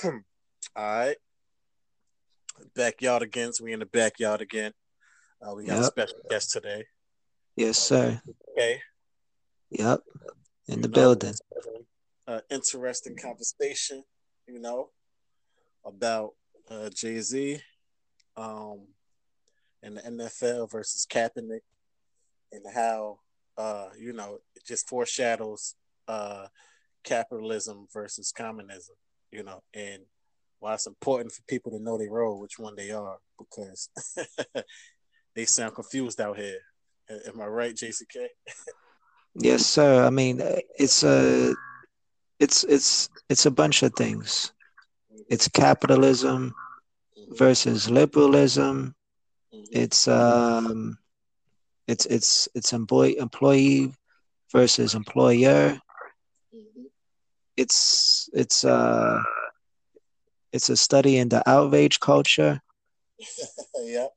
All right. Backyard again. So we in the backyard again. Uh, we got yep. a special guest today. Yes, sir. Okay. Yep. In the you building. Uh, interesting conversation, you know, about uh, Jay Z um, and the NFL versus Kaepernick and how, uh, you know, it just foreshadows uh, capitalism versus communism, you know, and why it's important for people to know their role, which one they are, because they sound confused out here. Am I right, JCK? yes, sir. I mean, uh, it's a, it's it's it's a bunch of things. It's capitalism versus liberalism. Mm-hmm. It's um, it's it's it's employee employee versus employer mm-hmm. it's it's uh it's a study in the outrage culture. yep.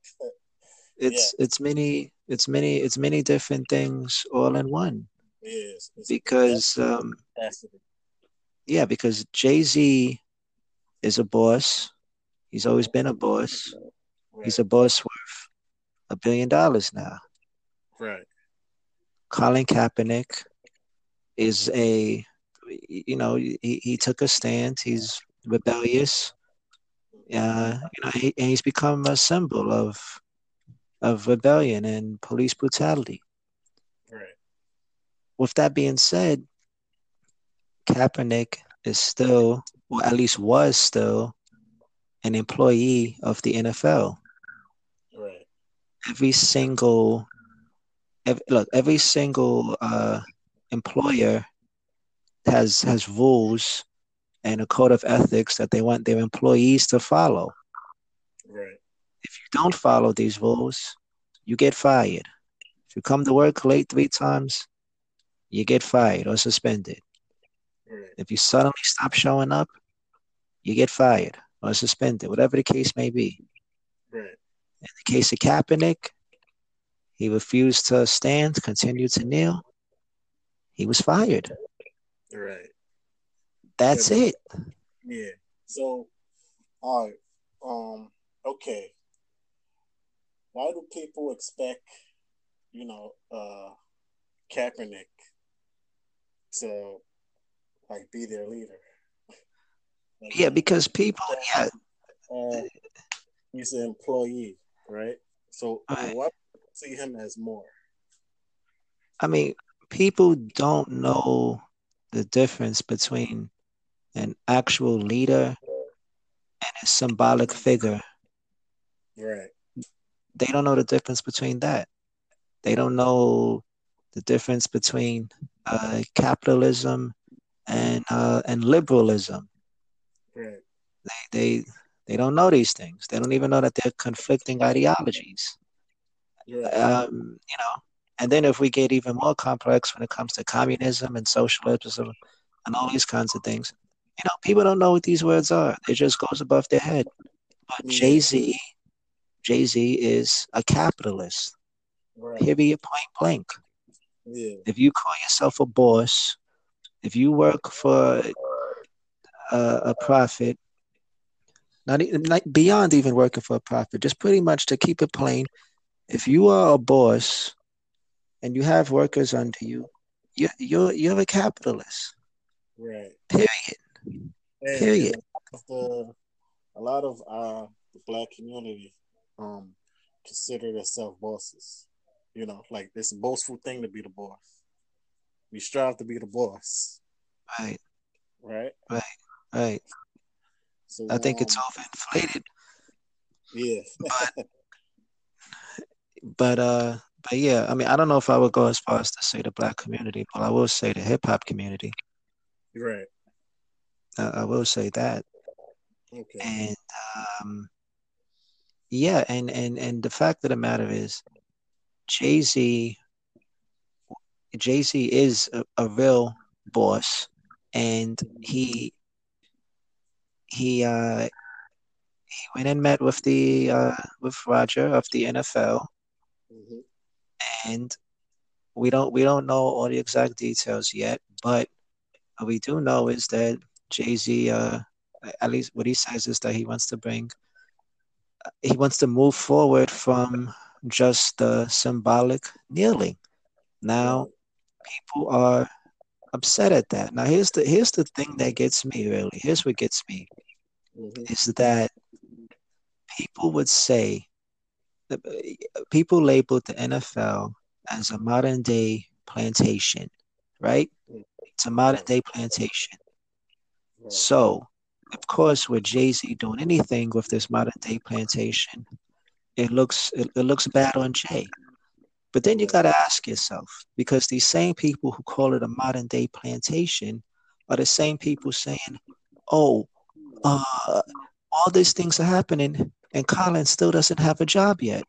It's yeah. it's many it's many it's many different things all in one. Yes. Because um yeah, because Jay Z is a boss. He's always been a boss. Right. He's a boss worth a billion dollars now. Right. Colin Kaepernick is a you know, he, he took a stance. He's rebellious. Uh, you know, he, and he's become a symbol of of rebellion and police brutality. Right. With that being said, Kaepernick is still, or at least was still, an employee of the NFL. Right. Every single, every, look, every single uh, employer has has rules and a code of ethics that they want their employees to follow. Right. If you don't follow these rules, you get fired. If you come to work late three times, you get fired or suspended. Right. If you suddenly stop showing up, you get fired or suspended, whatever the case may be. Right. In the case of Kaepernick, he refused to stand, continued to kneel. He was fired. Right. That's yeah, it. Yeah. So, all right. Um. Okay. Why do people expect, you know, uh, Kaepernick to like be their leader? like, yeah, because people. Yeah. Uh, he's an employee, right? So right. why see him as more? I mean, people don't know the difference between an actual leader and a symbolic figure. Right. They don't know the difference between that. They don't know the difference between uh, capitalism and uh, and liberalism. Right. They, they they don't know these things. They don't even know that they're conflicting ideologies. Yeah. Um, you know, and then if we get even more complex when it comes to communism and socialism and all these kinds of things, you know, people don't know what these words are. It just goes above their head. But mm. Jay Z, Jay Z is a capitalist. Right. Period. Point blank. Yeah. If you call yourself a boss, if you work for uh, a, a profit, not, not beyond even working for a profit, just pretty much to keep it plain, if you are a boss and you have workers under you, you you're you're a capitalist. Right. Period. And, Period. The, a lot of uh, the black community um consider themselves bosses. You know, like it's a boastful thing to be the boss. We strive to be the boss. Right. Right. Right. Right. So I think um, it's overinflated. Yeah. but, but uh but yeah, I mean, I don't know if I would go as far as to say the black community, but I will say the hip hop community. Right. Uh, I will say that. Okay. And um, yeah, and and and the fact of the matter is, Jay Z. Jay Z is a, a real boss, and he he uh he went and met with the uh with Roger of the NFL. Mm-hmm and we don't we don't know all the exact details yet, but what we do know is that Jay Z uh, at least what he says is that he wants to bring, he wants to move forward from just the symbolic kneeling. Now, people are upset at that. Now, here's the here's the thing that gets me really. Here's what gets me mm-hmm. is that people would say that people labeled the NFL as a modern day plantation, right? It's a modern day plantation. So, of course, with Jay Z doing anything with this modern day plantation, it looks it, it looks bad on Jay. But then you got to ask yourself because these same people who call it a modern day plantation are the same people saying, "Oh, uh, all these things are happening, and Colin still doesn't have a job yet."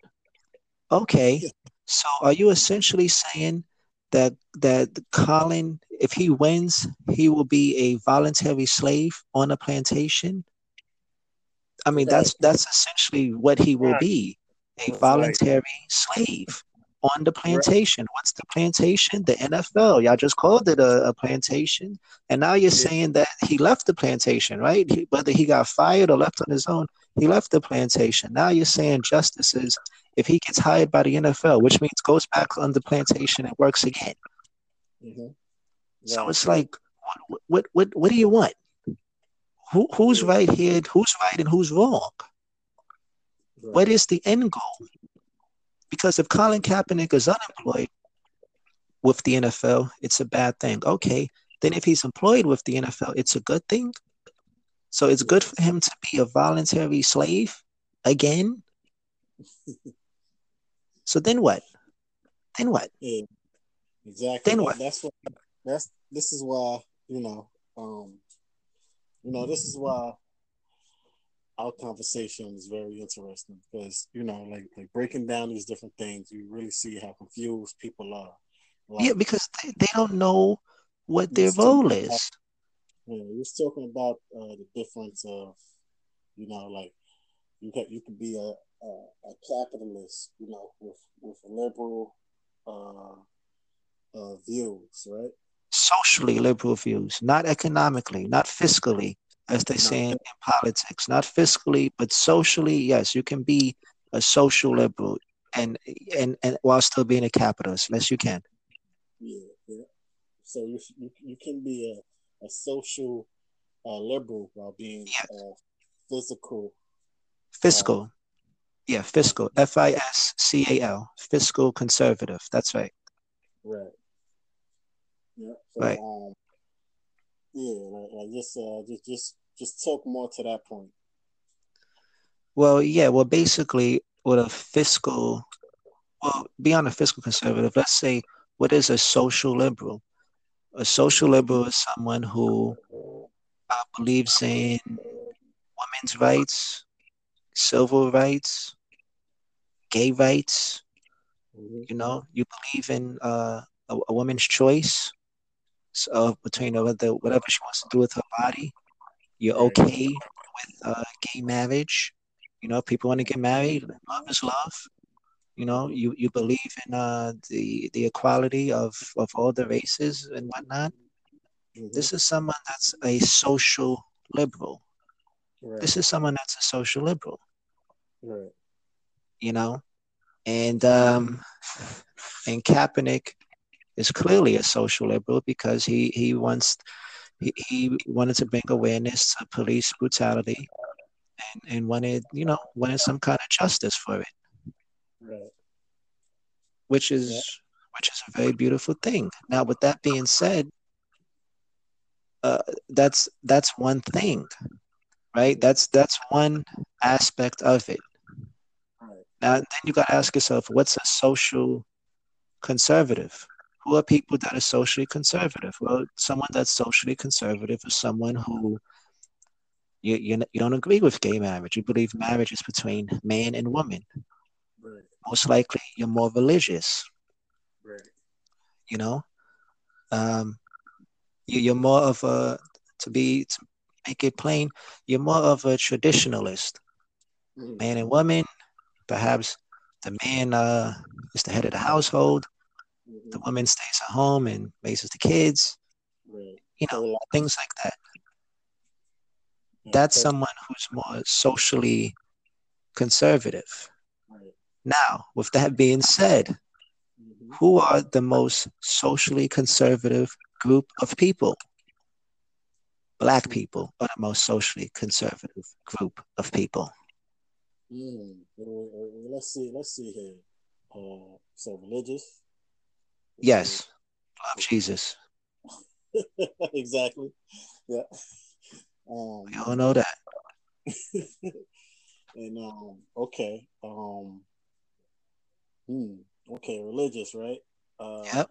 Okay, so are you essentially saying that that Colin, if he wins, he will be a voluntary slave on a plantation? I mean, that's that's essentially what he will be, a voluntary slave on the plantation. What's the plantation? The NFL. Y'all just called it a, a plantation, and now you're yeah. saying that he left the plantation, right? He, whether he got fired or left on his own, he left the plantation. Now you're saying justice is if he gets hired by the NFL, which means goes back on the plantation and works again. Mm-hmm. Yeah. So it's like, what, what, what, what do you want? Who, who's right here? Who's right and who's wrong? Right. What is the end goal? Because if Colin Kaepernick is unemployed with the NFL, it's a bad thing. Okay, then if he's employed with the NFL, it's a good thing. So it's good for him to be a voluntary slave again. So then what? Then what? Yeah, exactly. Then what? That's what. That's this is why you know. Um, you know, this is why our conversation is very interesting because you know, like like breaking down these different things, you really see how confused people are. Like, yeah, because they, they don't know what their role is. About, yeah, you're talking about uh, the difference of, you know, like you can you could be a uh, a capitalist, you know, with with liberal uh, uh, views, right? Socially liberal views, not economically, not fiscally, as they say in, in politics. Not fiscally, but socially. Yes, you can be a social liberal and and and while still being a capitalist. Yes, you can. Yeah, yeah. So you you, you can be a, a social uh, liberal while being yeah. uh, physical. Fiscal. Uh, yeah, fiscal. F I S C A L. Fiscal conservative. That's right. Right. Yeah. So, right. Um, yeah, like, like just uh, just just just talk more to that point. Well, yeah. Well, basically, with a fiscal, well, beyond a fiscal conservative, let's say what is a social liberal? A social liberal is someone who uh, believes in women's rights, civil rights, gay rights. Mm-hmm. You know, you believe in uh, a, a, woman's choice of between whether whatever she wants to do with her body. You're okay with uh, gay marriage. You know, people want to get married. Love is love. You know, you, you believe in uh, the the equality of, of all the races and whatnot. Mm-hmm. This is someone that's a social liberal. Right. This is someone that's a social liberal. Right. You know, and um, and Kaepernick is clearly a social liberal because he he wants he, he wanted to bring awareness to police brutality and, and wanted you know wanted some kind of justice for it. Right. Which is yeah. which is a very beautiful thing. Now, with that being said, uh, that's that's one thing right? That's that's one aspect of it. Now, then you got to ask yourself, what's a social conservative? Who are people that are socially conservative? Well, someone that's socially conservative is someone who you, you, you don't agree with gay marriage. You believe marriage is between man and woman. Most likely, you're more religious. Right. You know, um, you, you're more of a to be to make it plain, you're more of a traditionalist. Mm-hmm. Man and woman, perhaps the man uh, is the head of the household, mm-hmm. the woman stays at home and raises the kids. Right. You know, things like that. that's someone who's more socially conservative. Now, with that being said, Mhm. who are the most socially conservative group of people? Black people are the most socially conservative group of people. Mm. Let's see. Let's see here. Uh, so religious. Yes, love Jesus. exactly. Yeah. Um, We all know that. and um, okay. Um, hmm. Okay, religious, right? Uh, Yep.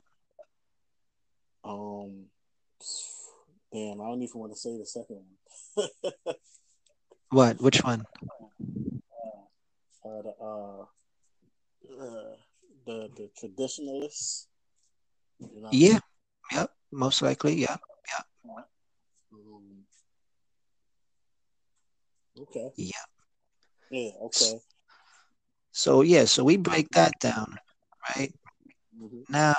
Um, damn, I don't even want to say the second one. What? Which one? uh, the uh, uh, the the traditionalists. You know? Yeah. Yep. Most likely. Yeah. Um, okay. Yeah. Yeah. Okay. So yeah. So we break that down, right? hmm Now,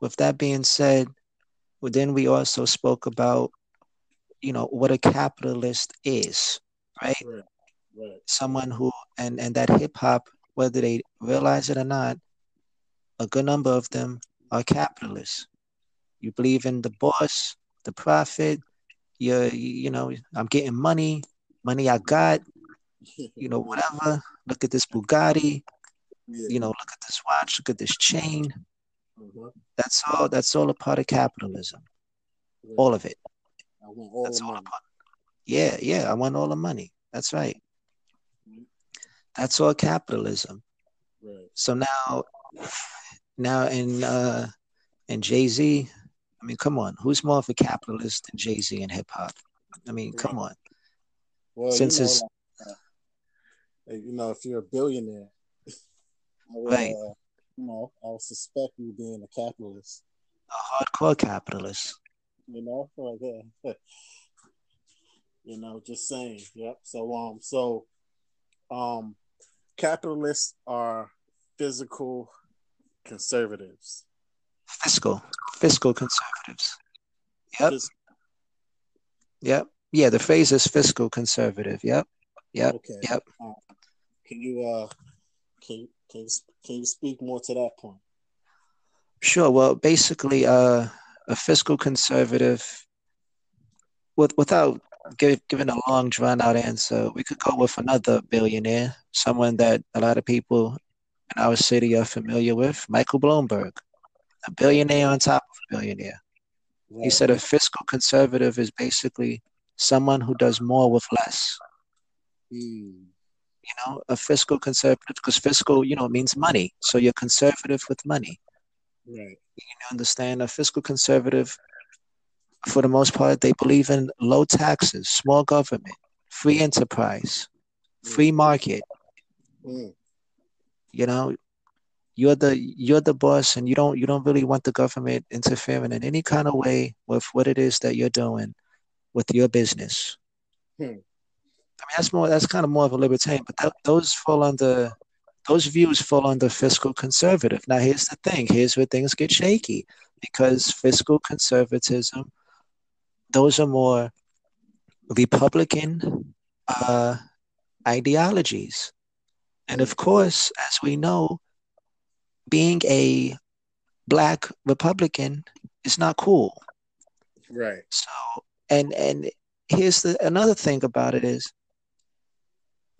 with that being said, well, then we also spoke about, you know, what a capitalist is, right? Right. Right. Someone who and and that hip hop, whether they realize it or not, a good number of them are capitalists. You believe in the boss, the profit. You're, you you know, I'm getting money, money I got, you know, whatever. Look at this Bugatti, Yeah. you know, look at this watch, look at this chain. Mhm. That's all. That's all a part of capitalism. Right. All of it. I want all That's the all a money. part. Yeah, yeah. I want all the money. That's right. That's all capitalism. Right. So now, now in uh, in Jay Z, I mean, come on, who's more of a capitalist than Jay Z in hip hop? I mean, come on. Well, Since you know, his like, you know, if you're a billionaire, I would, Right. uh, you know, I would suspect you being a capitalist. a hardcore capitalist. You know, like, you know, just saying. Yep. So, um, so, um, capitalists are physical conservatives. Fiscal, fiscal conservatives. Yep, Phys- yep, yeah. The phrase is fiscal conservative. Yep, yep, Okay. yep. Um, can you uh, can can you, can you speak more to that point? Sure. Well, basically, uh, a fiscal conservative, with without give, giving a long, drawn out answer, we could go with another billionaire, someone that a lot of people in our city are familiar with, Michael Bloomberg, a billionaire on top of a billionaire. He said a fiscal conservative is basically someone who does more with less. Hmm. You know, a fiscal conservative, because fiscal, you know, means money. So you're conservative with money. Right. You understand? A fiscal conservative, for the most part, they believe in low taxes, small government, free enterprise, free market. Hmm. You know, you're the you're the boss, and you don't you don't really want the government interfering in any kind of way with what it is that you're doing with your business. Hmm. Mean, that's more that's kind of more of a libertarian, but that, those fall under those views fall under fiscal conservative. Now, here's the thing: here's where things get shaky because fiscal conservatism, those are more Republican uh, ideologies, and of course, as we know, being a black Republican is not cool. Right. So, and and here's the another thing about it is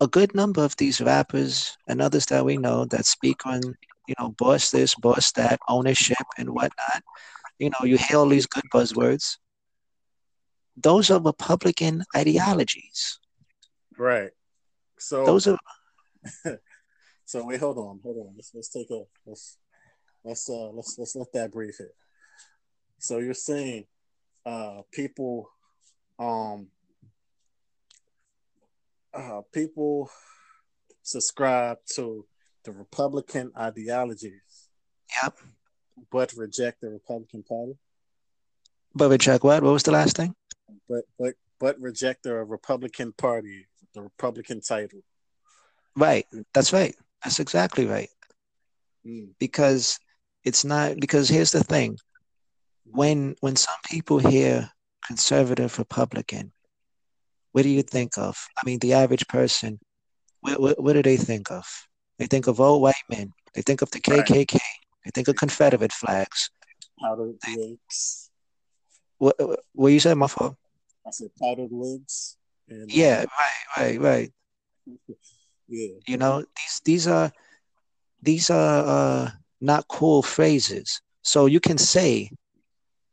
a good number of these rappers and others that we know that speak on, you know, boss this, boss that, ownership and whatnot. You know, you hear all these good buzzwords. Those are Republican ideologies. Right. So Those are so wait, hold on, hold on. Let's let's take a let's let's uh let's let's let that breathe here. So you're saying uh people um uh people subscribe to the Republican ideologies yep. but reject the Republican Party? But check what? What was the last thing? But but but reject the Republican Party, the Republican title. Right. That's right. That's exactly right. Mm. Because it's not because here's the thing. When when some people hear conservative Republican, what do you think of? I mean, the average person, what, what, what do they think of? They think of old white men. They think of the KKK. Right. They think of Confederate flags. Powdered wigs. What, what you said, my fault? I said powdered wigs. And, yeah, right, right, right. yeah. You know, these these are these are uh, not cool phrases. So you can say,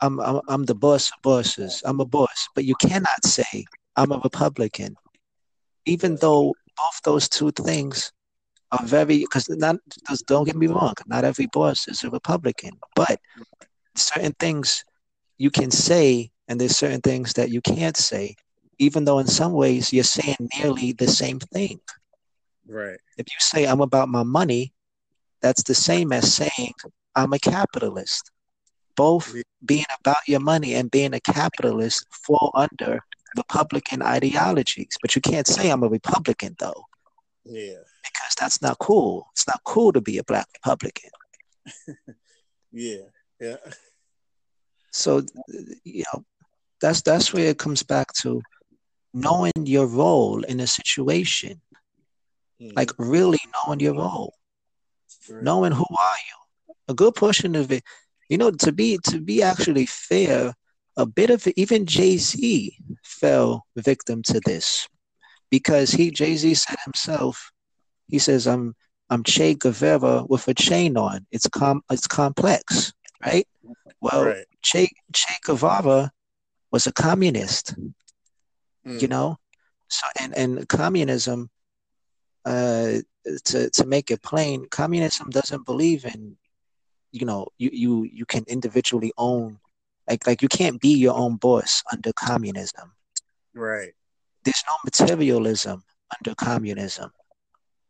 I'm, I'm, I'm the boss of bosses. I'm a boss. But you cannot say, I'm a Republican. Even though both those two things are very, because not, don't get me wrong, not every boss is a Republican. But certain things you can say, and there's certain things that you can't say, even though in some ways you're saying nearly the same thing. Right. If you say, I'm about my money, that's the same as saying, I'm a capitalist. Both being about your money and being a capitalist fall under Republican ideologies. But you can't say I'm a Republican, though. Yeah. Because that's not cool. It's not cool to be a black Republican. yeah. Yeah. So, you know, that's that's where it comes back to knowing your role in a situation. Mm-hmm. Like really knowing your role right. knowing who are you. A good portion of it, you know, to be to be actually fair, a bit of it, even Jay Z fell victim to this because he Jay Z said himself, he says, "I'm I'm Che Guevara with a chain on. It's com it's complex, right? Well, right. Che Che Guevara was a communist, mm. you know, so and and communism uh, to to make it plain, communism doesn't believe in, you know, you you you can individually own, like like you can't be your own boss under communism. Right. There's no materialism under communism.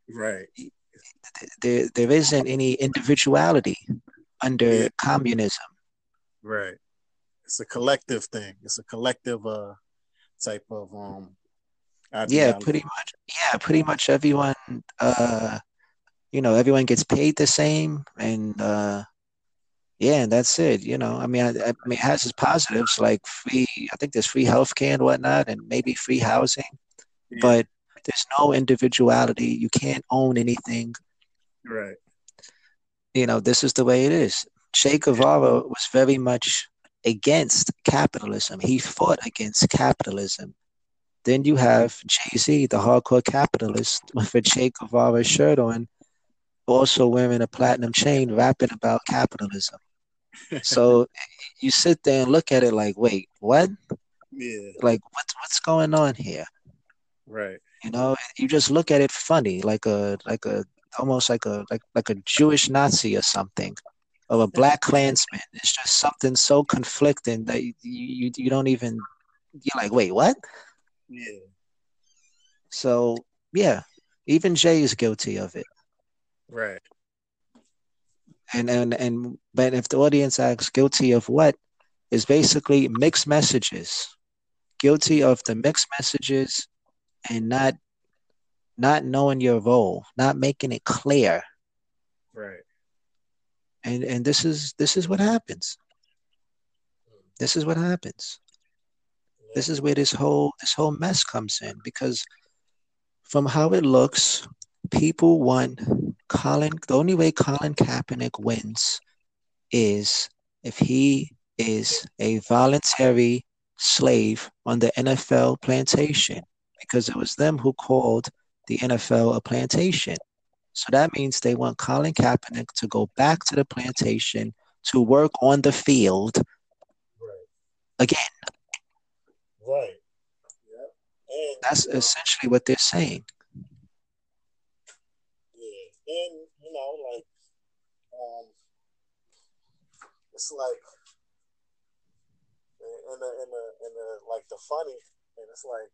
Right. There there isn't any individuality under yeah. communism. Right. It's a collective thing. It's a collective uh type of um yeah, pretty much. Yeah, pretty much everyone. Uh, you know, everyone gets paid the same, and uh, yeah, and that's it. You know, I mean, I, I mean, it has its positives like free. I think there's free healthcare and whatnot, and maybe free housing, yeah. but there's no individuality. You can't own anything. Right. You know, this is the way it is. Che Guevara was very much against capitalism. He fought against capitalism then you have Jay Z, the hardcore capitalist, with a Che Guevara shirt on, also wearing a platinum chain, rapping about capitalism. So you sit there and look at it like, wait, what? Yeah. Like, what's what's going on here? Right. You know, you just look at it funny, like a like a almost like a like like a Jewish Nazi or something, or a Black Klansman. It's just something so conflicting that you you, you don't even you're like, wait, what? Yeah. So yeah, even Jay is guilty of it. Right. And and and but if the audience asks guilty of what, is basically mixed messages. Guilty of the mixed messages and not not knowing your role, not making it clear. Right. And and this is this is what happens. This is what happens. This is where this whole this whole mess comes in because from how it looks, people want Colin. The only way Colin Kaepernick wins is if he is a voluntary slave on the NFL plantation because it was them who called the NFL a plantation. So that means they want Colin Kaepernick to go back to the plantation to work on the field right. again. Right. Yeah. And that's essentially what they're saying. And you know, like um it's like in the in the in the like the funny and it's like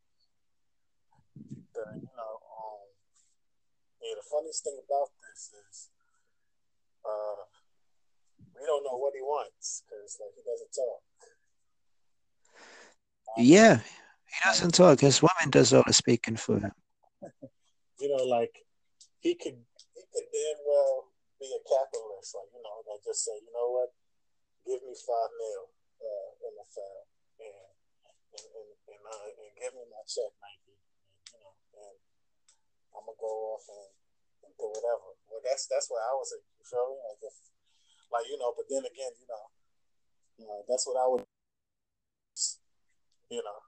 the you know, um yeah, the funniest thing about this is uh we don't know what he wants because like he doesn't talk. Yeah, he doesn't talk. His woman does all the speaking for him. you know, like he could could damn well be a capitalist, like you know, and just say, you know what, give me five mil uh, NFL, and and, and, and, uh, and give me my check, Nike. And, you know, and I'm gonna go off and, and do whatever. Well, that's that's where I was at. You feel me? Like, if, like you know, but then again, you know, you know, that's what I would, you know,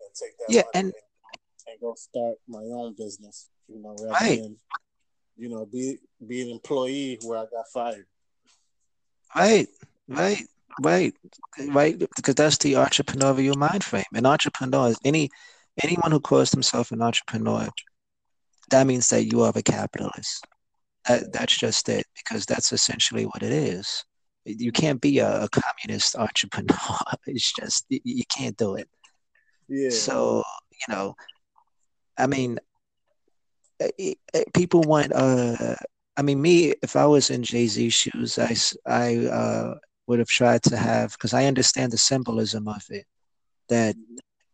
and take that yeah, and, and, and go start my own business. You know, right. than you know be be an employee where I got fired. Right, right, right, right. Because that's the entrepreneurial mind frame. An entrepreneur is any anyone who calls himself an entrepreneur. That means that you are a capitalist. That, that's just it, because that's essentially what it is. You can't be a, a communist entrepreneur. It's just you, you can't do it. Yeah. So you know, I mean, people want. Uh, I mean, me if I was in Jay Z shoes, I I uh, would have tried to have because I understand the symbolism of it. That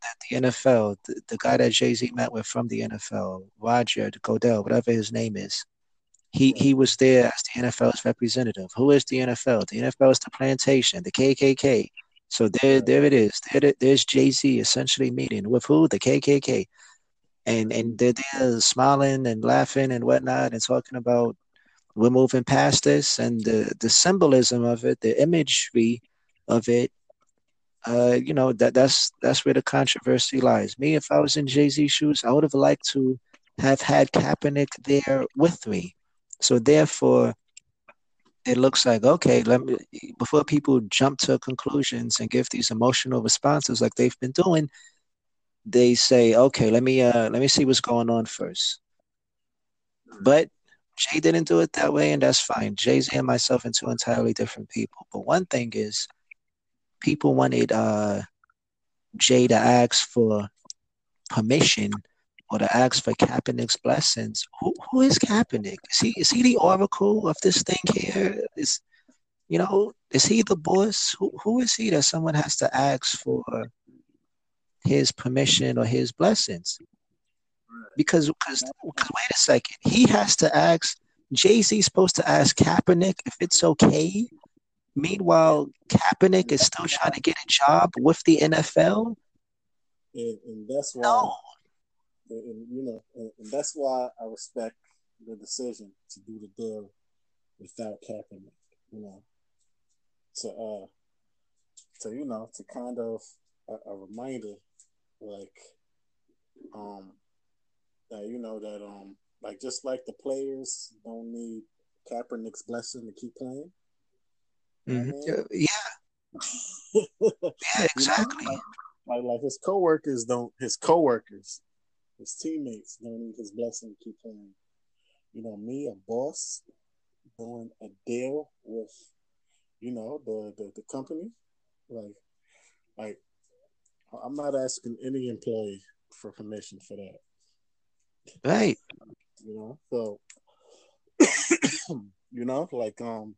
that the NFL, the, the guy that Jay Z met with from the NFL, Roger Goodell, whatever his name is, he he was there as the NFL's representative. Who is the NFL? The NFL is the plantation, the KKK. So there, there it is. There, there's Jay Z essentially meeting with who? The KKK, and and they're there smiling and laughing and whatnot and talking about we're moving past this and the the symbolism of it, the imagery of it. Uh, you know that that's that's where the controversy lies. Me, if I was in Jay Z shoes, I would have liked to have had Kaepernick there with me. So therefore, it looks like okay let me before people jump to conclusions and give these emotional responses like they've been doing they say okay let me uh let me see what's going on first but jay didn't do it that way and that's fine jay-z and myself two entirely different people but one thing is people wanted uh jay to ask for permission or to ask for Kaepernick's blessings. Who, who is Kaepernick? Is he is he the oracle of this thing here? Is you know, is he the boss? Who who is he that someone has to ask for his permission or his blessings? Because because, because wait a second, he has to ask. Jay Z's supposed to ask Kaepernick if it's okay. Meanwhile, Kaepernick is still trying to get a job with the NFL. And, and that's why no and, and you know, and, and, that's why I respect the decision to do the deal without Kaepernick. You know, to uh, to you know, to kind of a, a reminder, like, um, that you know that um, like just like the players don't need Kaepernick's blessing to keep playing. Mm-hmm. Yeah. yeah, exactly. You know, like, like, like his coworkers don't his coworkers his teammates don't need his blessing to keep playing. You know, me, a boss, doing a deal with, you know, the, the, the company. Like, like, I'm not asking any employee for permission for that. Right. You know, so, you know, like, um,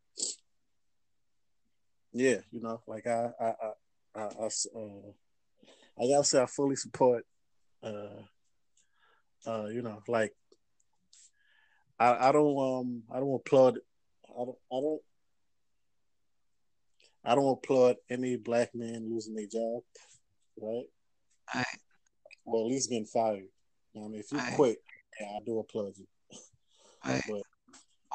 yeah, you know, like I, I, I, I, I, uh, I gotta say I fully support uh uh, you know, like I, I don't um I don't applaud I don't I don't I don't applaud any black man losing their job, right? Right. Well, at least getting fired. I mean, if you quit, yeah, I do applaud you. Right. But,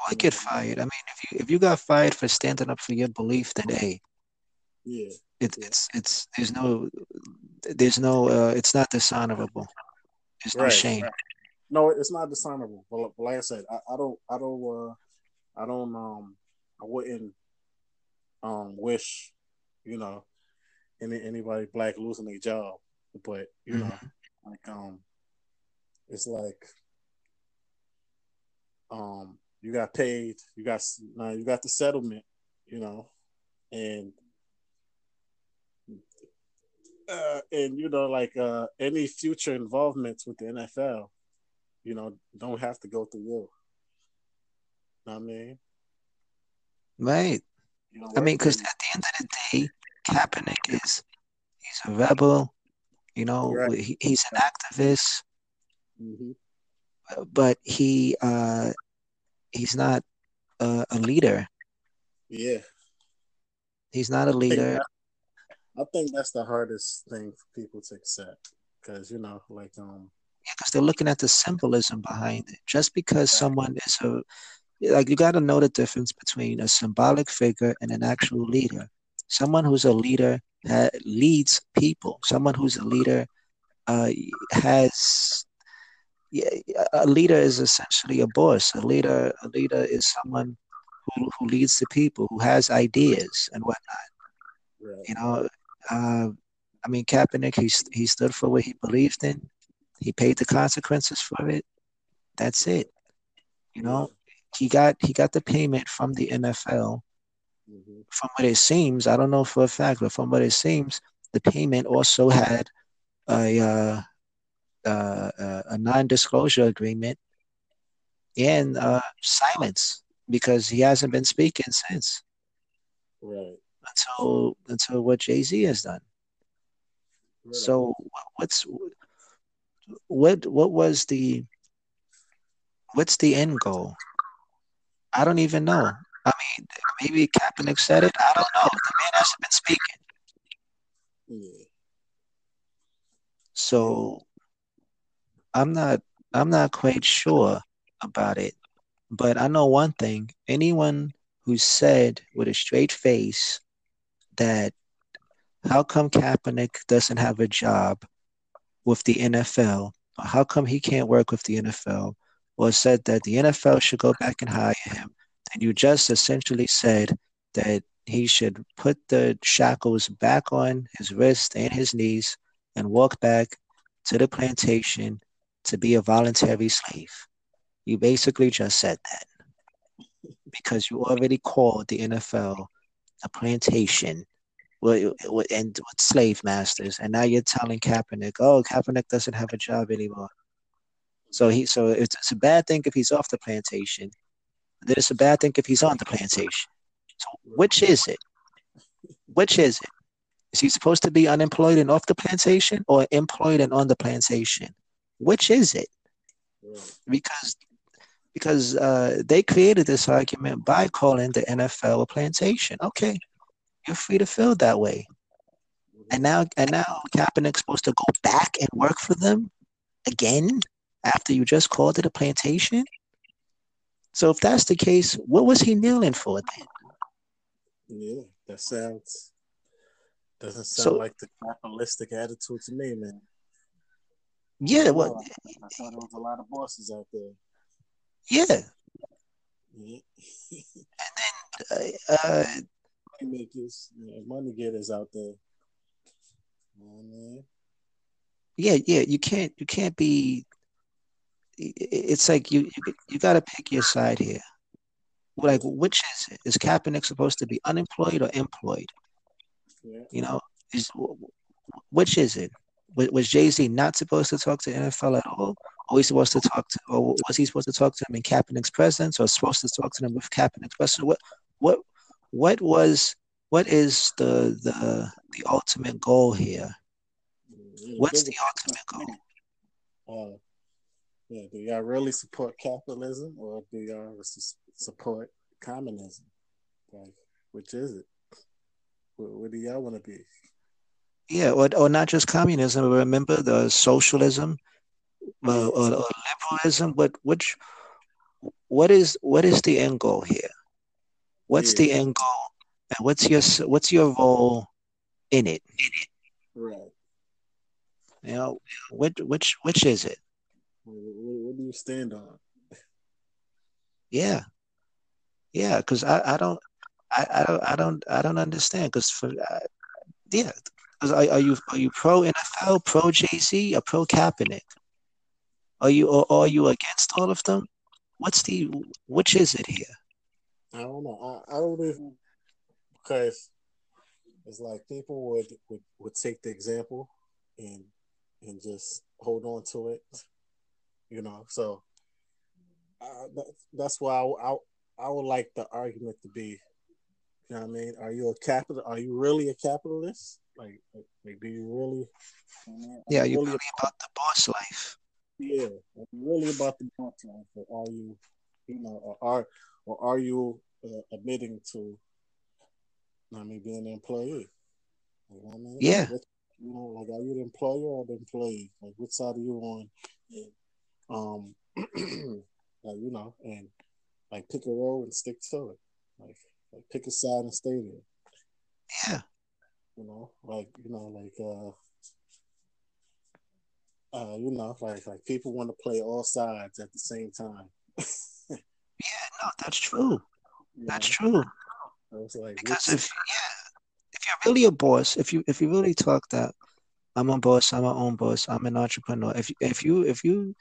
I get fired. I mean, if you if you got fired for standing up for your belief, then hey, yeah, it, it's it's there's no there's no uh, it's not dishonorable. There's no right, shame. Right. No, it's not dishonorable. But, but like I said, I, I don't, I don't, uh, I don't, um, I wouldn't, um, wish, you know, any anybody black losing their job. But you mm-hmm. know, like, um, it's like, um, you got paid, you got now you got the settlement, you know, and uh, and you know, like uh, any future involvements with the NFL, you know, don't have to go through you. you know what I mean? Right. You know, I mean, because at the end of the day, Kaepernick is he's a rebel. You know, right. he, he's an activist, mm-hmm. but he uh, he's not a, a leader. Yeah, he's not a leader. I think that's the hardest thing for people to accept because you know, like um, yeah, because they're looking at the symbolism behind it. Just because someone is a like you got to know the difference between a symbolic figure and an actual leader. Someone who's a leader ha- leads people. Someone who's a leader uh, has yeah, a leader is essentially a boss. A leader, a leader is someone who, who leads the people, who has ideas and whatnot. Right. You know, uh, I mean, Kaepernick, he he stood for what he believed in. He paid the consequences for it. That's it. You know, he got he got the payment from the NFL. Mm-hmm. From what it seems, I don't know for a fact, but from what it seems, the payment also had a uh, uh, a non-disclosure agreement and uh, silence because he hasn't been speaking since. Right. Until until what Jay Z has done. Right. So what's what what was the what's the end goal? I don't even know. I mean, maybe Kaepernick said it. I don't know. The man hasn't been speaking. So I'm not I'm not quite sure about it. But I know one thing. Anyone who said with a straight face that how come Kaepernick doesn't have a job with the NFL, or how come he can't work with the NFL, or said that the NFL should go back and hire him, and you just essentially said that he should put the shackles back on his wrists and his knees and walk back to the plantation to be a voluntary slave. You basically just said that because you already called the NFL a plantation with, and slave masters, and now you're telling Kaepernick, "Oh, Kaepernick doesn't have a job anymore." So he, so it's, it's a bad thing if he's off the plantation. Then it's a bad thing if he's on the plantation. So which is it? Which is it? Is he supposed to be unemployed and off the plantation, or employed and on the plantation? Which is it? Because because uh, they created this argument by calling the NFL a plantation. Okay, you're free to feel that way. And now and now Kaepernick's supposed to go back and work for them again after you just called it a plantation. So if that's the case, what was he kneeling for then? Yeah, that sounds doesn't sound so, like the capitalistic attitude to me, man. Yeah, well, I thought there was a lot of bosses out there. Yeah. yeah. and then uh, uh money makers, you know, money getters out there. Oh, yeah, yeah, you can't you can't be it's like you you, you got to pick your side here. Like, which is it? Is Kaepernick supposed to be unemployed or employed? Yeah. You know, is which is it? was Jay Z not supposed to talk to NFL at all? Or was he supposed to talk to, or was he supposed to talk to him in Kaepernick's presence, or supposed to talk to them with Kaepernick's presence? What, what, what was, what is the the the ultimate goal here? Mm, What's the ultimate goal? Uh, Yeah, do y'all really support capitalism, or do y'all support communism? Like, which is it? What, what do y'all want to be? Yeah, or, or not just communism. Remember the socialism uh, or, or, liberalism. But which, what is what is the end goal here? What's yeah. the end goal, and what's your what's your role in it? Right. You know, which which which is it? What, what do you stand on? Yeah, yeah. Because I, I don't I, I don't I don't I don't understand. Because for uh, yeah, are, are you are you pro NFL, pro Jay Z, or pro Kaepernick? Are you or are you against all of them? What's the which is it here? I don't know. I, I don't even because it's like people would, would would take the example and and just hold on to it, you know. So uh, that, that's why I, I I would like the argument to be, you know, what I mean, are you a capital? Are you really a capitalist? Like, like, do you really? Yeah, you really, really about the boss life. Yeah, are you really about the boss life, or are you, you know, or are, or are you uh, admitting to, I mean, being an employee? You know I mean? Yeah. What, you know, like are you the employer or the employee? Like which side are you on? Um, like you know, and like pick a role and stick to it. Like, like pick a side and stay there. Yeah. You know, like you know, like uh uh, you know, like like people want to play all sides at the same time. yeah, no, that's true. That's true. I was like, Because if yeah, if you're really a boss, if you if you really talk that I'm a boss, I'm my own boss, I'm an entrepreneur. If if you if you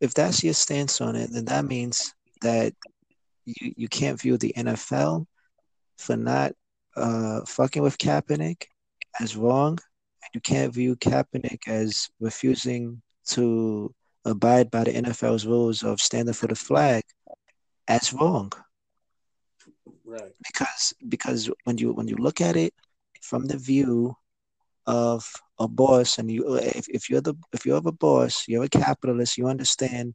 if that's your stance on it, then that means that you you can't view the NFL for not uh fucking with Kaepernick as wrong. and You can't view Kaepernick as refusing to abide by the NFL's rules of standing for the flag as wrong right, because because when you when you look at it from the view of a boss and you if, if you're the if you're a boss you're a capitalist you understand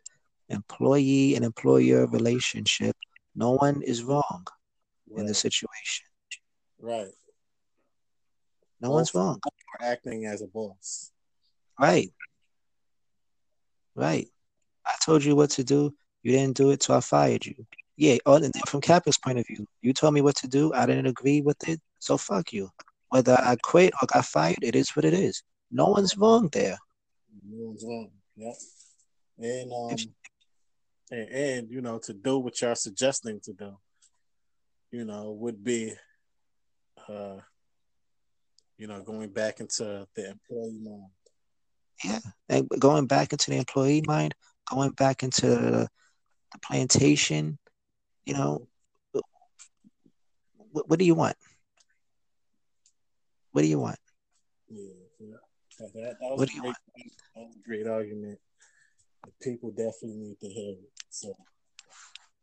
employee and employer relationship no one is wrong in the situation. Right. no one's wrong. acting as a boss. right. Right. I told you what to do. You didn't do it so i fired you. Yeah from Kappa's point of view you told me what to do. I didn't agree with it so fuck you whether i quit or got fired it is what it is no one's wrong there No one's wrong. Yep. And um, and, and you know, to do what you're suggesting to do, you know, would be, uh, you know, going back into the employee mind. Yeah, and going back into the employee mind, going back into the, the plantation, you know, what, what do you want? What do you want? Yeah, yeah. That, that, that was What a do you great, that was a great argument. People definitely need to hear it, so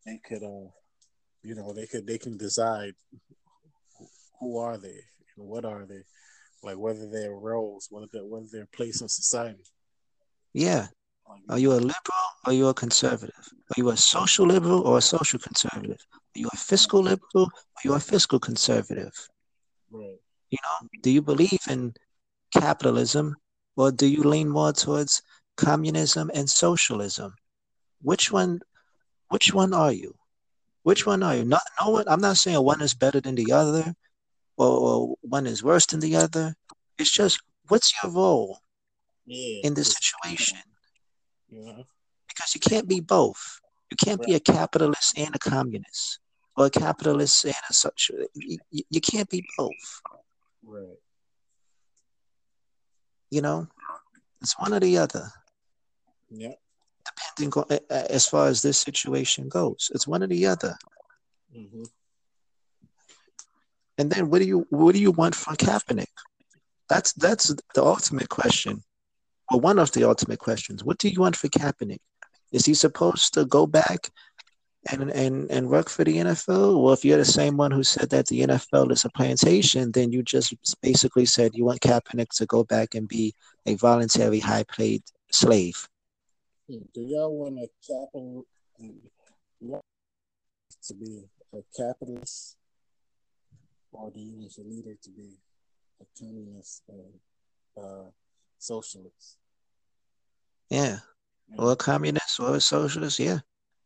they could, uh, you know, they could they can decide who are they, and what are they, like whether they're roles, whether they're, whether they're place in society. Yeah, are you a liberal or are you a conservative? Are you a social liberal or a social conservative? Are you a fiscal liberal or are you a fiscal conservative? right, You know, do you believe in capitalism or do you lean more towards communism and socialism? Which one which one are you? Which one are you? Not no one I'm not saying one is better than the other or, or one is worse than the other. It's just what's your role yeah, in this situation? know, Because you can't be both. You can't be a capitalist and a communist or a capitalist and a social. You, you- you can't be both. Right, You know, it's one or the other. yeah, depending on, as far as this situation goes. It's one or the other. hmm And then what do you what do you want from Kaepernick? That's that's the ultimate question, or one of the ultimate questions. What do you want for Kaepernick? Is he supposed to go back and and and work for the NFL? Well, if you're the same one who said that the NFL is a plantation, then you just basically said you want Kaepernick to go back and be a voluntary high paid slave. Do y'all want a capital to be a capitalist, or do you want your leader to be a communist and uh, socialist? Yeah, or a communist or a socialist. Yeah.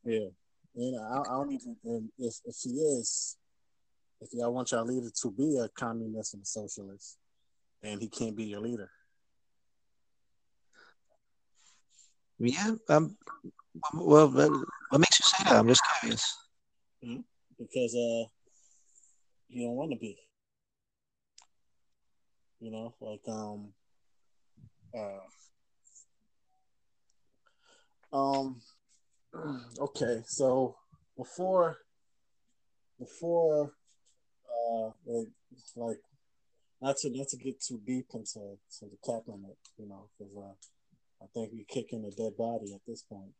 Yeah, and I, I don't even. And if if he is, if y'all want your leader to be a communist and a socialist, and he can't be your leader. Yeah. Um. Well, well, what makes you say that? I'm just curious. because uh you don't want to be you know like um uh um okay so before before uh like, like not to not to get too deep into to the you know, because uh, I think we're kicking a dead body at this point.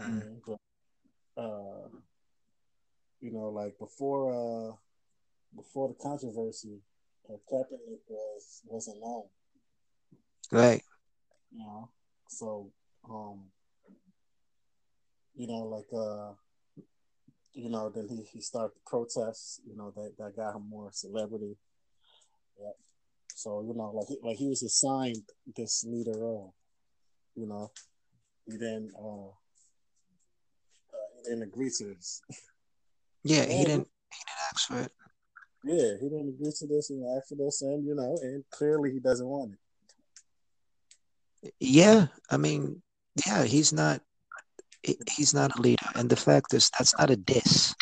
Mm. But uh, you know, like before uh before the controversy, uh, Kaepernick was wasn't known, Right. you know. So um, you know, like uh, you know, then he he started the protests, you know, that that got him more celebrity, Yeah. So you know, like like he was assigned this leader role. You know, he didn't uh, uh he didn't agree to this. Yeah, he didn't he didn't ask for it. Yeah, he didn't agree to this and ask for this, and you know, and clearly he doesn't want it. Yeah, I mean, yeah, he's not he's not a leader, and the fact is that's not a diss.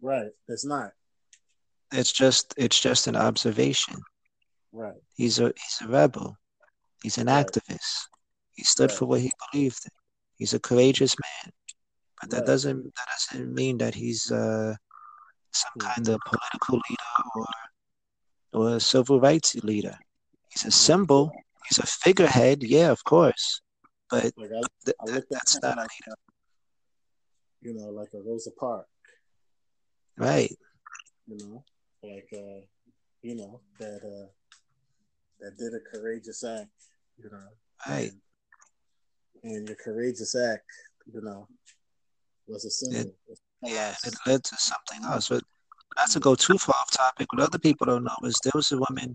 Right, it's not. It's just it's just an observation. Right. He's a he's a rebel. He's an right. activist. He stood right. for what he believed in. He's a courageous man. But that right. doesn't that doesn't mean that he's uh, some hmm. kind of political leader or or a civil rights leader. He's a hmm. symbol. He's a figurehead. Yeah, of course. But like I, th- I that's not like, a. You know, like a Rosa Parks. Right. You know, like uh, you know that uh, that did a courageous act. You know. Right. And, and your courageous act, you know, was a symbol. It, yeah, it led to something else. But not to go too far off topic, what other people don't know is there was a woman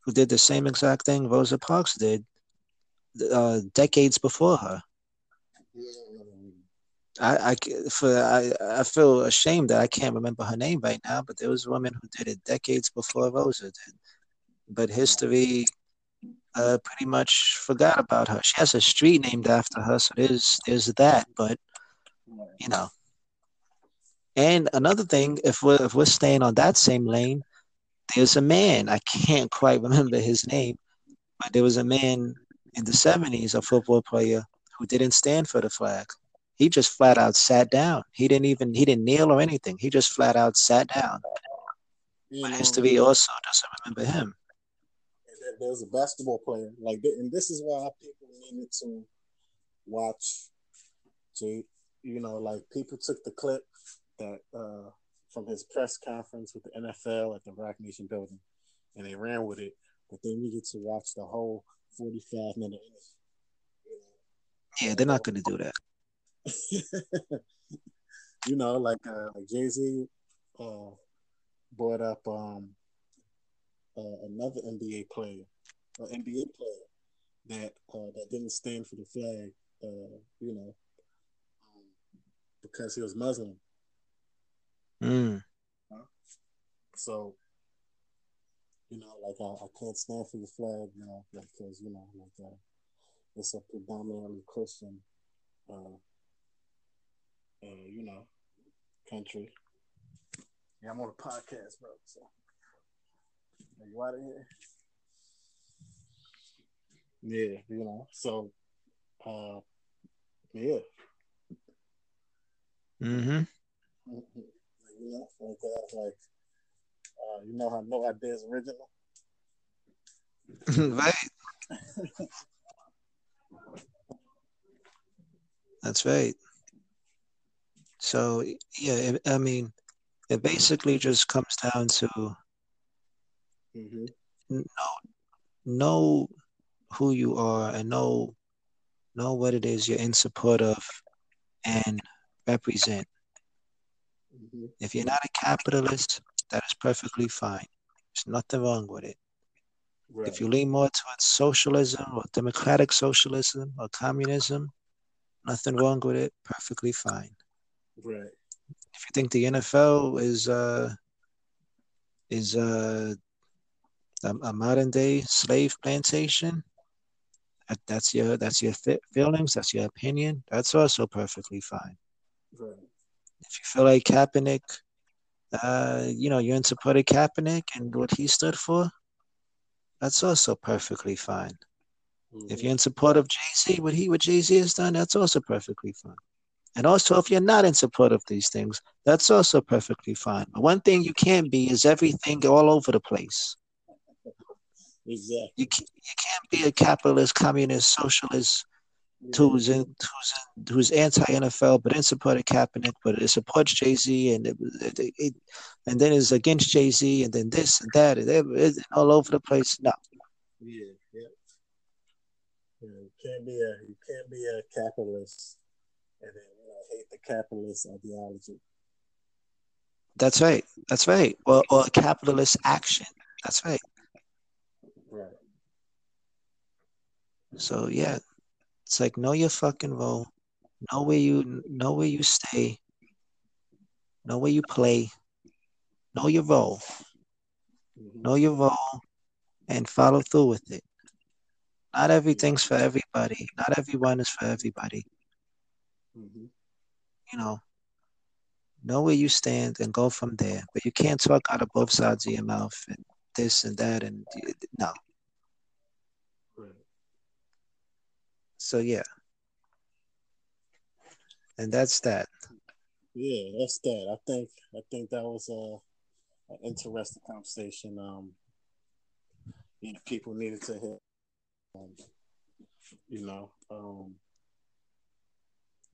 who did the same exact thing Rosa Parks did uh, decades before her. I, I, for, I, I feel ashamed that I can't remember her name right now, but there was a woman who did it decades before Rosa did. But history uh, pretty much forgot about her. She has a street named after her, so there's there's that. But you know. And another thing, if we're if we're staying on that same lane, there's a man. I can't quite remember his name, but there was a man in the '70s, a football player who didn't stand for the flag. He just flat out sat down. He didn't even he didn't kneel or anything. He just flat out sat down. You but know, history also doesn't remember him. There's a basketball player like, and this is why people needed to watch to you know, like people took the clip that uh, from his press conference with the NFL at the Roc Nation building, and they ran with it. But they needed to watch the whole forty-five minute. Yeah, they're not going to do that. you know, like uh, like Jay Z uh, brought up um, uh, another NBA player, an NBA player that uh, that didn't stand for the flag. Uh, you know, because he was Muslim. Mm. So, you know, like I, I can't stand for the flag now because you know, like uh, it's a predominantly Christian, uh, uh, you know, country. Yeah, I'm on a podcast, bro. So, are you out of here? Yeah, you know. So, uh, yeah, Mm-hmm. You know, like, uh, like uh, you know how No Idea is original, right? That's right. So yeah, I mean, it basically just comes down to mm-hmm. know know who you are and know know what it is you're in support of, and represent. Mm-hmm. If you're not a capitalist, that is perfectly fine. There's nothing wrong with it. Right. If you lean more towards socialism or democratic socialism or communism, nothing wrong with it. Perfectly fine. Right. If you think the NFL is uh is uh a, a modern day slave plantation, that's your that's your feelings. That's your opinion. That's also perfectly fine. Right. If you feel like Kaepernick, uh, you know, you're in support of Kaepernick and what he stood for, that's also perfectly fine. Mm-hmm. If you're in support of Jay Z, what he what Jay Z has done, that's also perfectly fine. And also, if you're not in support of these things, that's also perfectly fine. But one thing you can't be is everything all over the place. Exactly. You, you can't be a capitalist, communist, socialist, who's in who's in, who's anti NFL but in support of Kaepernick, but it supports Jay Z and it, it, it, and then is against Jay Z and then this and that and it, all over the place. No. Yeah, yeah. You, know, you can't be a you can't be a capitalist and then you know, hate the capitalist ideology. That's right. That's right. Or or capitalist action. That's right. Right. So yeah, it's like know your fucking role, know where you know where you stay, know where you play, know your role, Mhm. know your role, and follow through with it. Not everything's for everybody. Not everyone is for everybody. Mhm. You know, know where you stand and go from there. But you can't talk out of both sides of your mouth and this and that and no. Right. So yeah. And that's that. Yeah, that's that. I think I think that was a an interesting conversation. Um, you know, people needed to hear. Um, you know, um,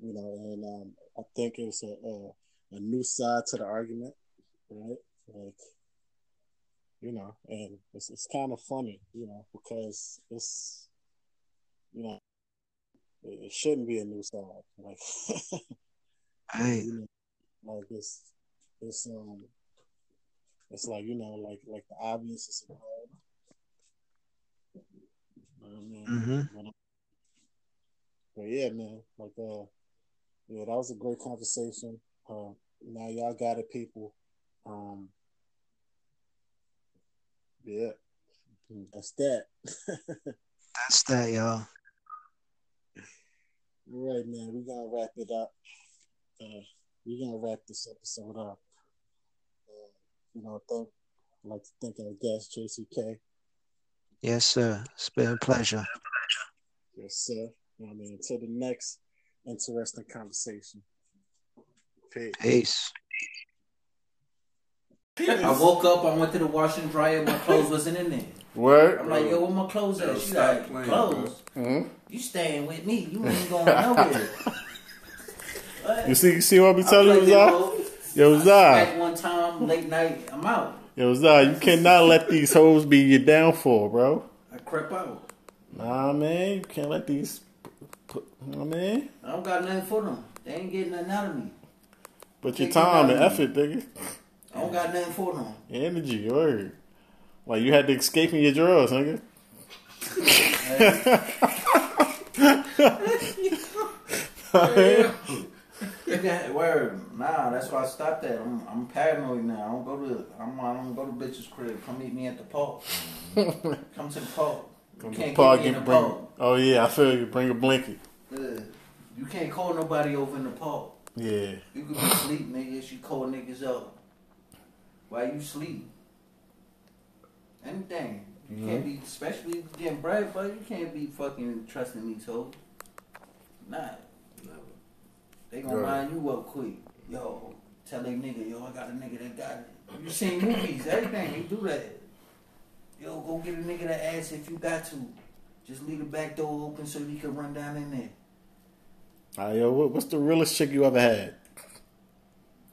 you know, and um, I think it's a, a a new side to the argument, right? Like, you know, and it's it's kind of funny, you know, because it's, you know, it, it shouldn't be a new song. like. Right. you know, like it's it's um it's like you know like like the obvious is involved. You know I mean? Mhm. But, um, but yeah, man, like uh, yeah, that was a great conversation. Uh, now y'all got it, people. Um, yeah, that's that. That's that, y'all. All right, man, we're gonna wrap it up. Uh, we're gonna wrap this episode up. Uh, you know, thank, I'd like to thank our guest, JCK. Yes, sir. It's been a pleasure. Yes, sir. You I mean, until the next interesting conversation. Peace. Peace. I woke up, I went to the wash and dryer, my clothes wasn't in there. What? I'm like, yo, where my clothes at? Yo, She like, playing, clothes? Mhm. You staying with me. You ain't going nowhere. You see, you see what I be telling you, Zah? yo, I Zah. one time, late night, I'm out. Yo, Zah, you cannot let these hoes be your downfall, bro. I crept out. Nah, man, you can't let these. Put, nah, man. I don't got nothing for them. They ain't getting nothing out of me. But your time and effort, nigga. I don't got nothing for them. Energy, word. Like you had to escape in your drawers, nigga. You got word. Nah, that's why I stopped that. I'm I'm paranoid now. I don't go to I'm I don't go to bitches crib. Come meet me at the park. Come to the park. You Come to can't park, get me in get the bring. park. Oh yeah, I feel you. Bring a blanket. Uh, you can't call nobody over in the park. Yeah. You could be asleep, nigga. You call niggas up. Why you sleep? Anything. You can't be, especially if you getting bread, but you can't be fucking trusting these hoes. Nah. They gonna Right. line you up quick. Yo, tell they nigga, yo, I got a nigga that got it. You seen movies, everything, they do that. Yo, go get a nigga that ass if you got to. Just leave the back door open so you can run down in there. Right, yo, what, what's the realest chick you ever had?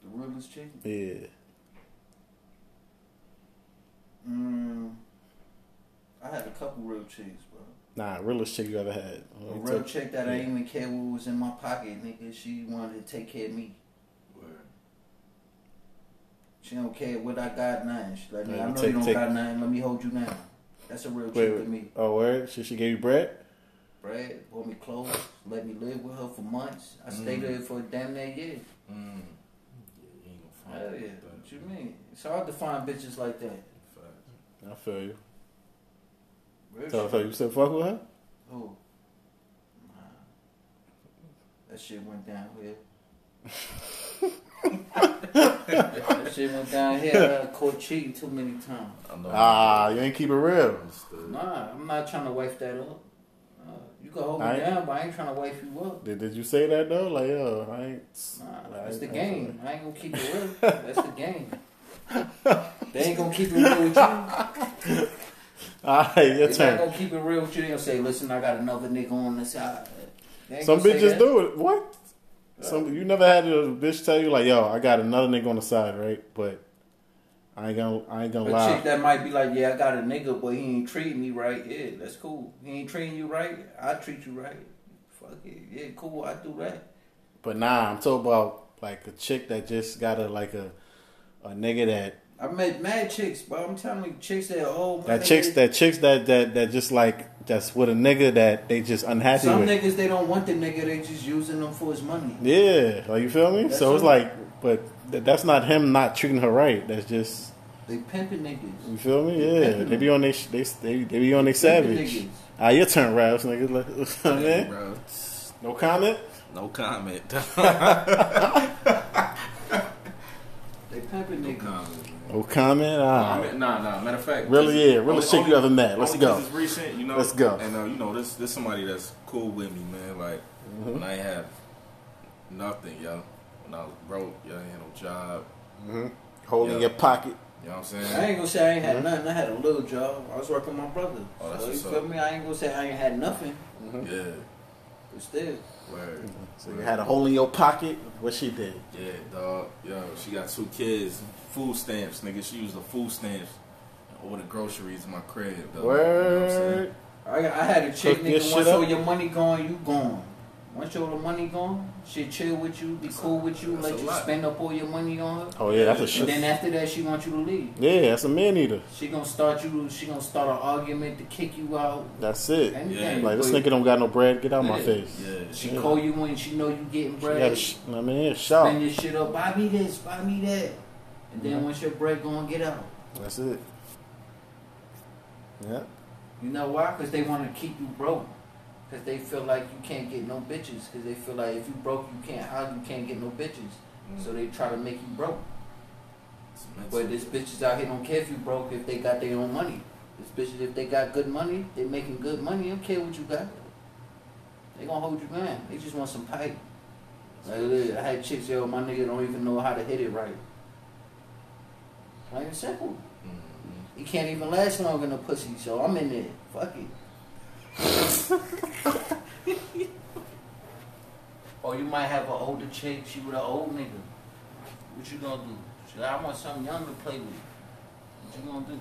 The realest chick. Yeah. Mm, I had a couple real chicks, bro. Nah, realest chick you ever had. A real chick that I didn't even care what was in my pocket, nigga. She wanted to take care of me. She don't care what I got now. She like, Yeah, I know take- you don't take- got nothing. Let me hold you now. That's a real Wait, chick wait. to me. Oh, word? Should she give you bread? Bread, bought me clothes, let me live with her for months. I stayed there for a damn near year. Mm. Hell yeah. What you mean? It's hard to find bitches like that. I feel you. Real So, shit. so you said fuck with her? Oh. Nah. That shit went downhill. that shit went downhill. I caught cheating too many times. Ah, you ain't keep it real. Nah, I'm not trying to wife that up. Uh, you can hold me I ain't- down, but I ain't trying to wife you up. Did, did you say that though? Like, yo, I ain't. Nah, I that's the ain't- game. I ain't gonna keep it real. That's the game. They ain't gonna keep it real with you. All right, your not turn. gonna keep it real with you. They gonna say, "Listen, I got another nigga on the side." Some bitches do it. What? Some you never had a bitch tell you like, yo, I got another nigga on the side, right? But I ain't gonna, I ain't gonna A lie. chick that might be like, yeah, I got a nigga, but he ain't treating me right. Yeah, that's cool. He ain't treating you right. I treat you right. Fuck it. Yeah, cool. I do that. But nah, I'm talking about like a chick that just got a like a a nigga that I met mad chicks, but I'm telling you, chicks that my that chicks that chicks that that that just like that's with a nigga that they just unhappy Some with. niggas they don't want the nigga, they just using them for his money. Yeah, like you feel me? That's so it's like, but th- that's not him not treating her right. That's just They pimping niggas. you feel me? Yeah, they be on they sh- they they, they be on their Pimping savage. niggas. Ah, your turn, Raps, nigga. Like, you know what I Hey, bro. No comment. No comment. They pimping no niggas. comment. Man. No comment. Nah, Ah, man, nah, nah. Matter of fact, Really, yeah, really only- shit you only- ever met. Let's only 'cause go. It's recent, you know. Let's go. And uh, you know, this this somebody that's cool with me, man. Like Mm-hmm. when I have nothing, yo. When I was broke, yo, I ain't had no job. hmm holding Yeah. your pocket. You know what I'm saying? I ain't gonna say I ain't had nothing. I had a little job. I was working with my brother. Oh, that's so you what's feel up. me? I ain't gonna say I ain't had nothing. Yeah. But still, Word. So you had a hole in your pocket. What she did? Yeah, dog. Yo, she got two kids. Food stamps, nigga. She used the food stamps and order groceries in my crib. Dog. You know what I'm saying? Word. I, I had a chick Cook nigga. shit Once all your money gone, you gone. Once all the money gone, she chill with you, be cool with you, that's let you lot. spend up all your money on her. Oh yeah, that's a And shit. then after that, she want you to leave. Yeah, that's a man eater. She gonna start you. She gonna start an argument to kick you out. That's it. Anything. Like this nigga don't got no bread. Get out my face. Yeah. She Yeah. call you when she know you getting bread. got a sh- I mean, yeah, sharp. Spend your shit up. Buy me this. Buy me that. And then once your bread gonna get out. That's it. Yeah. You know why? Because they want to keep you broke. Because they feel like you can't get no bitches. Because they feel like if you broke, you can't how you can't get no bitches. Mm. So they try to make you broke. But this bitches out here don't care if you broke if they got their own money. This bitches if they got good money, they making good money. They don't care what you got. They gonna hold you man. They just want some pipe. Like look, I had chicks yo, my nigga don't even know how to hit it right. Plain and simple. Mhm. He can't even last long in a pussy, so I'm in there. Fuck it. or you might have an older chick, she with an old nigga. What you gonna do? She like, I want something young to play with. What you gonna do?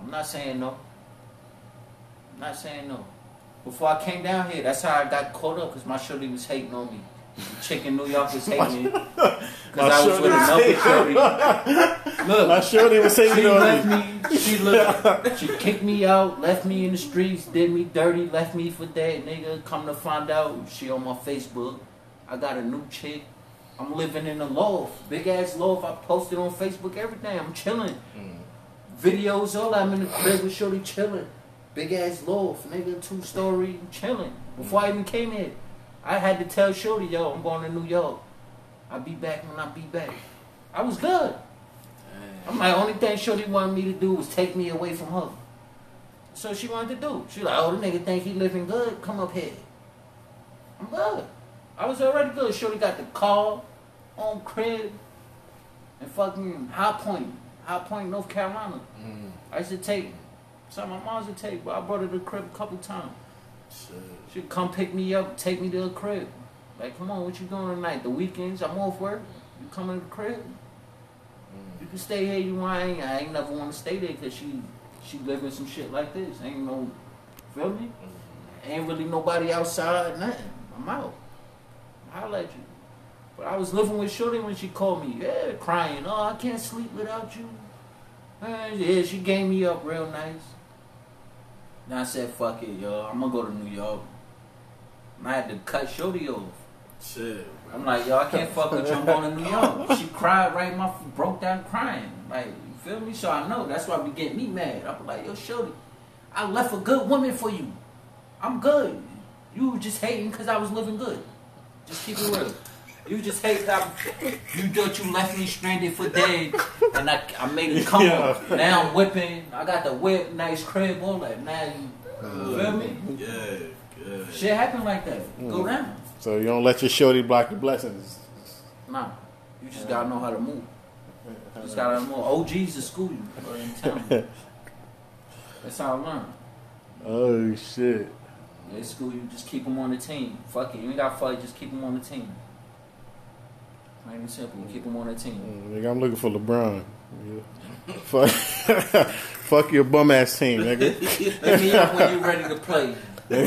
I'm not saying no. I'm not saying no. Before I came down here, that's how I got caught up because my shorty was hating on me. Chick in New York was hating me. Because I was with another shorty. Look, My shorty was saying she you left me. She looked. She kicked me out. Left me in the streets. Did me dirty. Left me for that nigga. Come to find out, she on my Facebook. I got a new chick. I'm living in a loft, big ass loft. I posted on Facebook everything. I'm chilling. Mm. Videos, all I'm in the crib with Shorty chilling. Big ass loft, nigga, two story, chilling. Before I even came here, I had to tell Shorty, yo, I'm going to New York. I'll be back when I be back. I was good. Damn. I'm like, only thing Shorty wanted me to do was take me away from her. So she wanted to do. She like, oh, the nigga think he living good. Come up here. I'm good. I was already good. Shorty got the car, on crib, and fucking High Point, High Point, North Carolina. Mm. I used to take some of my mom's would take, but I brought her to the crib a couple times. Shit. She'd come pick me up, take me to the crib. Like, come on, what you doing tonight? The weekends, I'm off work. You coming to the crib? Mm. You can stay here. You want? I ain't, I ain't never want to stay there because she she living some shit like this. Ain't no, feel me? Ain't really nobody outside. Nothing. I'm out. I'll let you. But I was living with Shorty when she called me. Yeah, crying. Oh, I can't sleep without you. Uh, yeah, she gave me up real nice. Then I said, fuck it, yo. I'm gonna go to New York. And I had to cut Shorty off. Shit. I'm like, yo, I can't fuck with you. I'm going to New York. She cried right in my broke down crying. Like, you feel me? So I know that's why be getting me mad. I'm like, yo, Shorty, I left a good woman for you. I'm good. You were just hating because I was living good. Just keep it real. You just hate that you thought you left me stranded for dead, and I, I made it come up. Now I'm whipping. I got the whip, nice crib, all that. Now you you feel me? Yeah. Yeah. Shit happen like that. Go mm. down. So you don't let your shorty block your blessings. Nah, you just gotta know how to move. You just gotta know. OGs to school you. In town. That's how I learned. Oh shit. They school you. Just keep them on the team. Fuck it. You ain't got to fight. Just keep them on the team. Plain and simple. Keep them on the team. Mm, Nigga, I'm looking for LeBron. Yeah. Fuck, fuck your bum ass team, nigga. Let me up when you're ready to play. Go.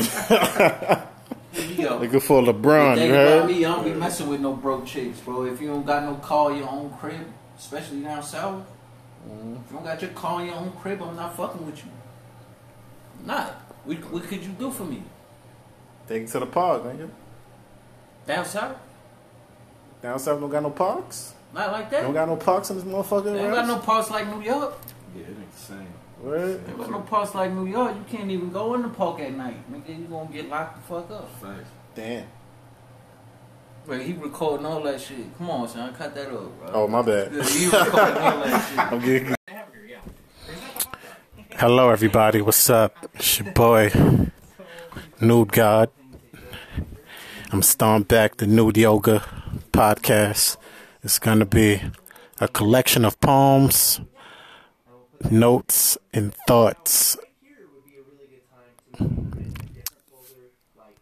Looking for LeBron, you heard? me, I don't be messing with no broke chicks, bro. If you don't got no car, your own crib, especially down south. Mm-hmm. If you don't got your car, your own crib, I'm not fucking with you. I'm not. What, what could you do for me? Take it to the park, nigga. Down south? Down south don't got no parks. Not like that. don't got no parks in this motherfucker. They ain't got no parks like New York. Yeah, it ain't the same. Word. They ain't got no parks like New York. You can't even go in the park at night. Nigga, you gonna get locked the fuck up. Facts. Damn. Wait, he recording all that shit. Come on, son, cut that up, bro. Oh my bad. He recording all that shit. I'm getting. Hello, everybody. What's up? It's your boy, Nude God. I'm starting back the Nude Yoga podcast. It's going to be a collection of poems, notes, and thoughts